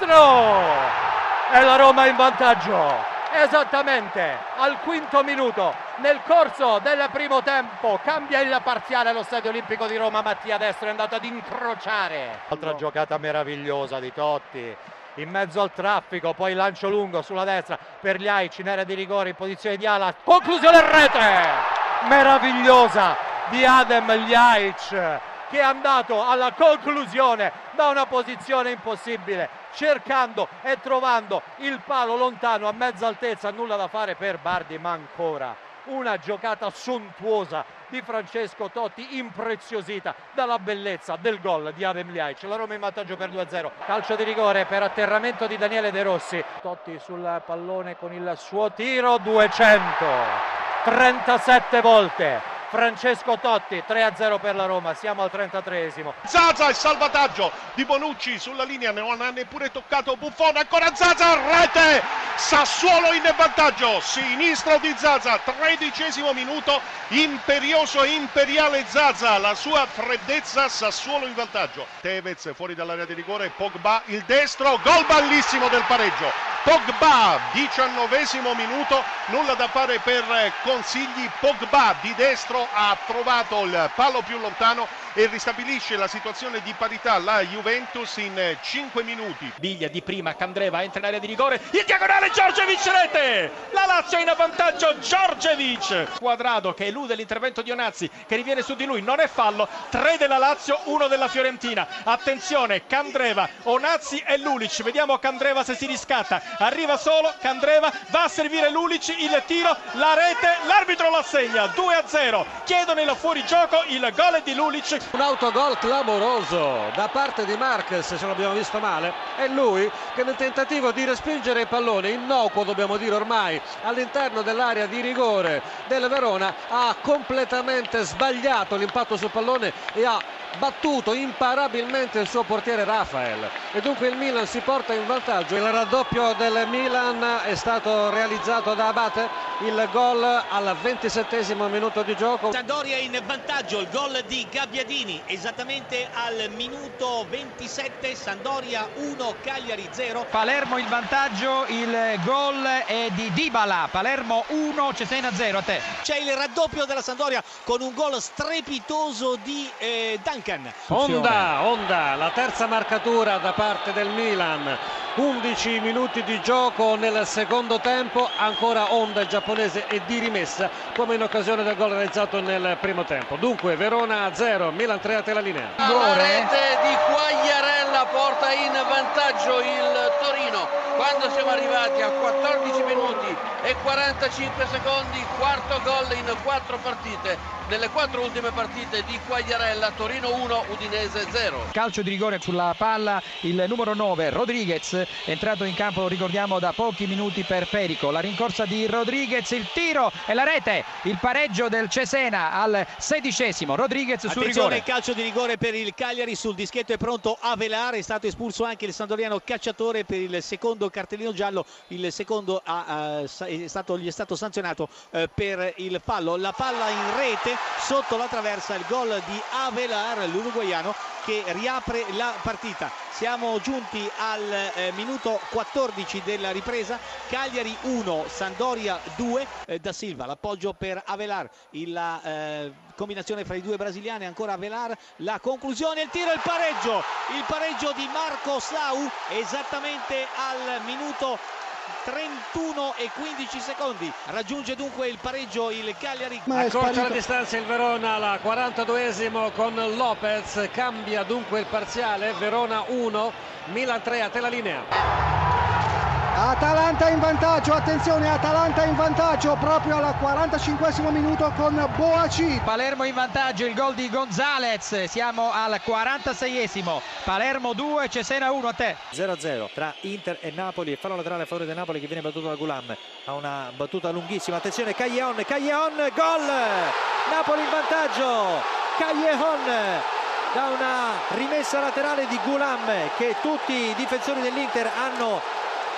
mano! E la Roma in vantaggio. Esattamente al quinto minuto nel corso del primo tempo cambia il parziale allo Stadio Olimpico di Roma. Mattia Destro è andato ad incrociare. Altra giocata meravigliosa di Totti in mezzo al traffico, poi lancio lungo sulla destra per gli Aic in area di rigore in posizione di ala. Conclusione rete meravigliosa di Adem Ljajic che è andato alla conclusione da una posizione impossibile, cercando e trovando il palo lontano a mezza altezza, nulla da fare per Bardi, ma ancora una giocata sontuosa di Francesco Totti impreziosita dalla bellezza del gol di Adem Ljajic. La Roma in vantaggio per 2-0. Calcio di rigore per atterramento di Daniele De Rossi. Totti sul pallone con il suo tiro 200. 37 volte Francesco Totti 3-0 per la Roma, siamo al 33esimo. Zaza il salvataggio di Bonucci sulla linea, non ha neppure toccato Buffone, ancora Zaza, rete! Sassuolo in vantaggio, sinistro di Zaza, tredicesimo minuto, imperioso e imperiale Zaza, la sua freddezza, Sassuolo in vantaggio. Tevez fuori dall'area di rigore, Pogba il destro, gol bellissimo del pareggio. Pogba, diciannovesimo minuto, nulla da fare per consigli, Pogba di destro ha trovato il palo più lontano e ristabilisce la situazione di parità la Juventus in 5 minuti. Biglia di prima, Candreva entra in area di rigore, il diagonale Giorgevic rete! La Lazio in avvantaggio, Giorgevic! Quadrado che elude l'intervento di Onazzi che riviene su di lui, non è fallo, 3 della Lazio, 1 della Fiorentina. Attenzione, Candreva, Onazzi e Lulic, vediamo Candreva se si riscatta, arriva solo, Candreva va a servire Lulic, il tiro, la rete, l'arbitro l'assegna, 2 a 0. Chiedono il fuorigioco, il gol di Lulic un autogol clamoroso da parte di Marquez, se non abbiamo visto male. È lui che nel tentativo di respingere il pallone, innocuo dobbiamo dire ormai, all'interno dell'area di rigore del Verona, ha completamente sbagliato l'impatto sul pallone e ha battuto imparabilmente il suo portiere Rafael. E dunque il Milan si porta in vantaggio. Il raddoppio del Milan è stato realizzato da Abate il gol al 27 minuto di gioco. Sampdoria in vantaggio il gol di Gabbiadini esattamente al minuto 27 Sandoria 1 Cagliari 0 Palermo in vantaggio il gol è di Dybala Palermo 1 Cesena 0 a te. C'è il raddoppio della Sandoria con un gol strepitoso di eh, Duncan. Onda, Onda, la terza marcatura da parte del Milan. 11 minuti di gioco nel secondo tempo, ancora Onda giapponese e di rimessa come in occasione del gol realizzato nel primo tempo. Dunque Verona 0, Milan 3 a te la linea. La rete di Quagliarella porta in vantaggio il Torino quando siamo arrivati a 14 minuti e 45 secondi, quarto gol in quattro partite. Nelle quattro ultime partite di Quagliarella, Torino 1, Udinese 0. Calcio di rigore sulla palla, il numero 9 Rodriguez è entrato in campo, ricordiamo, da pochi minuti per Perico. La rincorsa di Rodriguez, il tiro e la rete, il pareggio del Cesena al sedicesimo. Rodriguez sul Attenzione, rigore. calcio di rigore per il Cagliari sul dischetto è pronto Avelar, è stato espulso anche il sandoriano cacciatore per il secondo cartellino giallo, il secondo ha, ha, è stato, gli è stato sanzionato eh, per il fallo. La palla in rete sotto la traversa, il gol di Avelar, l'uruguaiano che riapre la partita. Siamo giunti al eh, minuto 14 della ripresa, Cagliari 1, Sandoria 2, eh, da Silva, l'appoggio per Avelar, la eh, combinazione fra i due brasiliani, ancora Avelar, la conclusione, il tiro, il pareggio, il pareggio di Marco Sau esattamente al minuto 31 e 15 secondi. Raggiunge dunque il pareggio il Cagliari. Accorcia la distanza il Verona alla 42esimo con Lopez. Cambia dunque il parziale. Verona 1 Milan 3 a te la linea Atalanta in vantaggio, attenzione Atalanta in vantaggio proprio al 45 minuto con Boaci. Palermo in vantaggio, il gol di Gonzalez, siamo al 46esimo, Palermo 2, Cesena 1 a te. 0-0 tra Inter e Napoli, fallo laterale a favore del Napoli che viene battuto da Gulam, ha una battuta lunghissima, attenzione Caglion, Caglion, gol! Napoli in vantaggio, Caglion da una rimessa laterale di Gulam che tutti i difensori dell'Inter hanno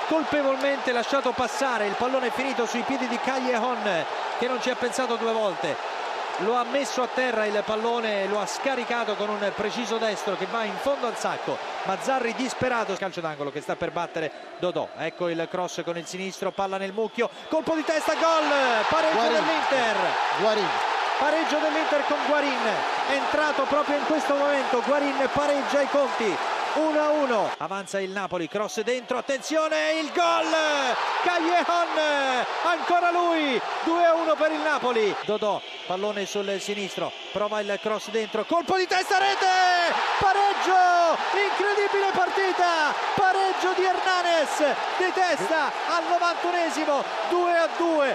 colpevolmente lasciato passare il pallone è finito sui piedi di Callejon che non ci ha pensato due volte lo ha messo a terra il pallone, lo ha scaricato con un preciso destro che va in fondo al sacco. Mazzarri disperato, calcio d'angolo che sta per battere Dodò. Ecco il cross con il sinistro, palla nel mucchio, colpo di testa, gol, pareggio Guarin. dell'Inter. Guarin. Pareggio dell'Inter con Guarin, entrato proprio in questo momento, Guarin pareggia i conti. 1-1, avanza il Napoli, cross dentro, attenzione, il gol! Callejon, ancora lui, 2-1 per il Napoli. Dodò, pallone sul sinistro, prova il cross dentro, colpo di testa, rete! Pareggio! Incredibile partita! Pareggio di Hernanes di testa al 91esimo, 2-2.